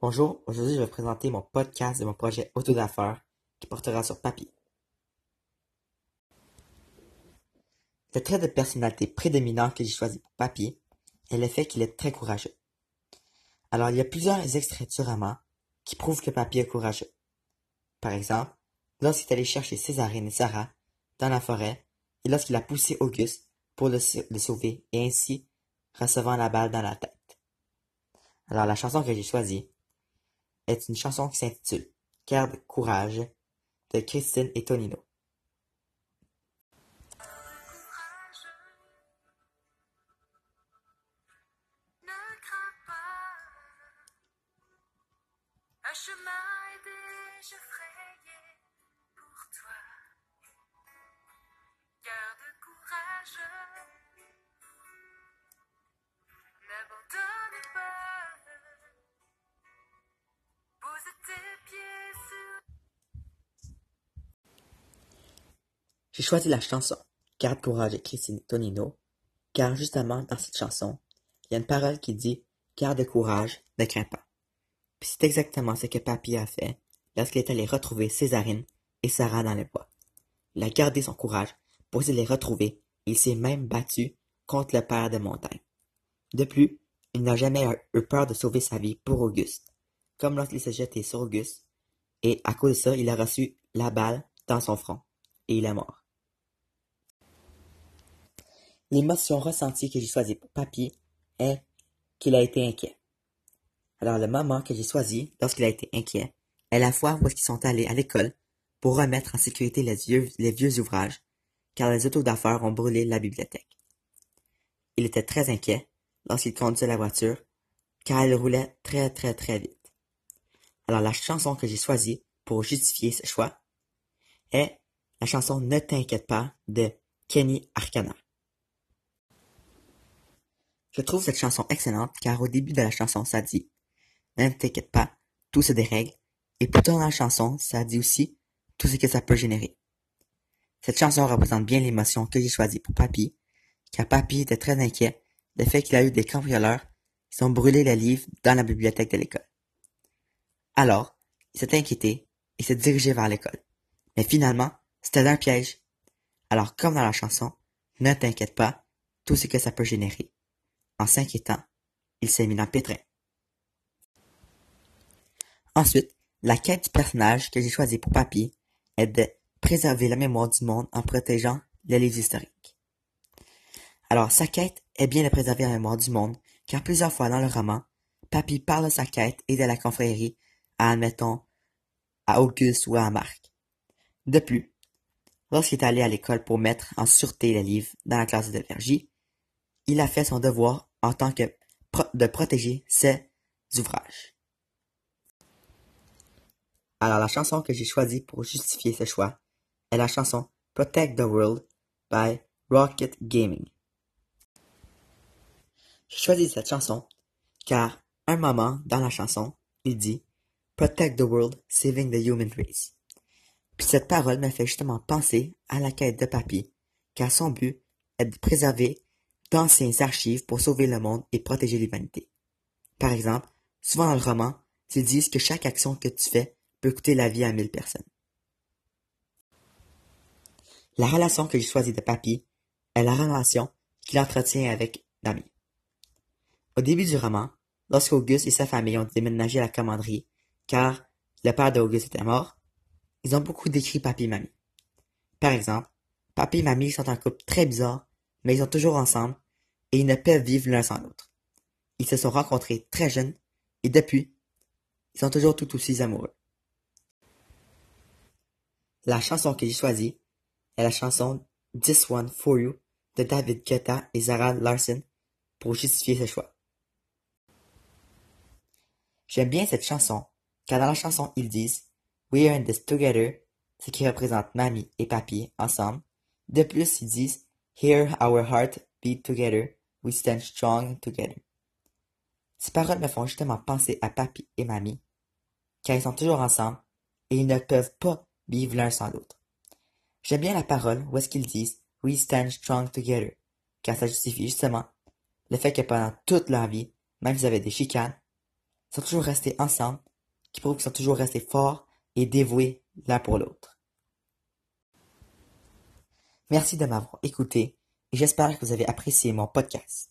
Bonjour, aujourd'hui je vais présenter mon podcast de mon projet auto d'affaires qui portera sur papier. Le trait de personnalité prédominant que j'ai choisi pour papier est le fait qu'il est très courageux. Alors il y a plusieurs extraits du roman qui prouvent que papier est courageux. Par exemple, lorsqu'il est allé chercher Césarine et Sarah dans la forêt et lorsqu'il a poussé Auguste pour le, le sauver et ainsi recevant la balle dans la tête. Alors la chanson que j'ai choisie est une chanson qui s'intitule Garde courage de Christine et Tonino. J'ai choisi la chanson Garde courage de Christine Tonino car justement dans cette chanson, il y a une parole qui dit Garde courage, ne crains pas. Puis c'est exactement ce que Papy a fait lorsqu'il est allé retrouver Césarine et Sarah dans les bois. Il a gardé son courage pour de les retrouver et il s'est même battu contre le père de montagne. De plus, il n'a jamais eu peur de sauver sa vie pour Auguste, comme lorsqu'il s'est jeté sur Auguste, et à cause de ça, il a reçu la balle dans son front, et il est mort. L'émotion ressentie que j'ai choisie pour Papy est qu'il a été inquiet. Alors le moment que j'ai choisi lorsqu'il a été inquiet est la fois où ils sont allés à l'école pour remettre en sécurité les vieux, les vieux ouvrages, car les autos d'affaires ont brûlé la bibliothèque. Il était très inquiet lorsqu'il conduisait la voiture, car elle roulait très très très vite. Alors la chanson que j'ai choisie pour justifier ce choix est la chanson Ne t'inquiète pas de Kenny Arcana. Je trouve cette chanson excellente car au début de la chanson ça dit Ne t'inquiète pas, tout se dérègle et plus tard dans la chanson ça dit aussi tout ce que ça peut générer. Cette chanson représente bien l'émotion que j'ai choisie pour Papy, car Papy était très inquiet du fait qu'il a eu des cambrioleurs qui ont brûlé les livres dans la bibliothèque de l'école. Alors, il s'est inquiété et s'est dirigé vers l'école. Mais finalement, c'était un piège. Alors, comme dans la chanson, ne t'inquiète pas, tout ce que ça peut générer. En s'inquiétant, il s'est mis dans le pétrin. Ensuite, la quête du personnage que j'ai choisi pour Papy est de préserver la mémoire du monde en protégeant les livres historiques. Alors, sa quête est bien de préserver la mémoire du monde, car plusieurs fois dans le roman, Papy parle de sa quête et de la confrérie à, admettons, à Auguste ou à Marc. De plus, lorsqu'il est allé à l'école pour mettre en sûreté les livres dans la classe de Vergy, il a fait son devoir en tant que de protéger ses ouvrages. Alors la chanson que j'ai choisie pour justifier ce choix est la chanson Protect the World by Rocket Gaming. J'ai choisi cette chanson car un moment dans la chanson, il dit Protect the world, saving the human race. Puis cette parole me fait justement penser à la quête de Papy, car son but est de préserver d'anciens archives pour sauver le monde et protéger l'humanité. Par exemple, souvent dans le roman, ils disent que chaque action que tu fais peut coûter la vie à mille personnes. La relation que j'ai choisie de Papy est la relation qu'il entretient avec Nami. Au début du roman, lorsqu'Auguste et sa famille ont déménagé à la commanderie, car le père d'Auguste était mort, ils ont beaucoup décrit Papy et Mamie. Par exemple, Papy et Mamie sont un couple très bizarre, mais ils sont toujours ensemble et ils ne peuvent vivre l'un sans l'autre. Ils se sont rencontrés très jeunes et depuis, ils sont toujours tout aussi amoureux. La chanson que j'ai choisie est la chanson This One For You de David Guetta et Zara Larson pour justifier ce choix. J'aime bien cette chanson car dans la chanson ils disent We are in this together, ce qui représente mamie et papy ensemble. De plus, ils disent Hear our heart beat together, we stand strong together. Ces paroles me font justement penser à papy et mamie, car ils sont toujours ensemble et ils ne peuvent pas vivre l'un sans l'autre. J'aime bien la parole où est-ce qu'ils disent We stand strong together, car ça justifie justement le fait que pendant toute leur vie, même s'ils avaient des chicanes, sont toujours restés ensemble, qui prouve qu'ils sont toujours restés forts et dévoués l'un pour l'autre. Merci de m'avoir écouté et j'espère que vous avez apprécié mon podcast.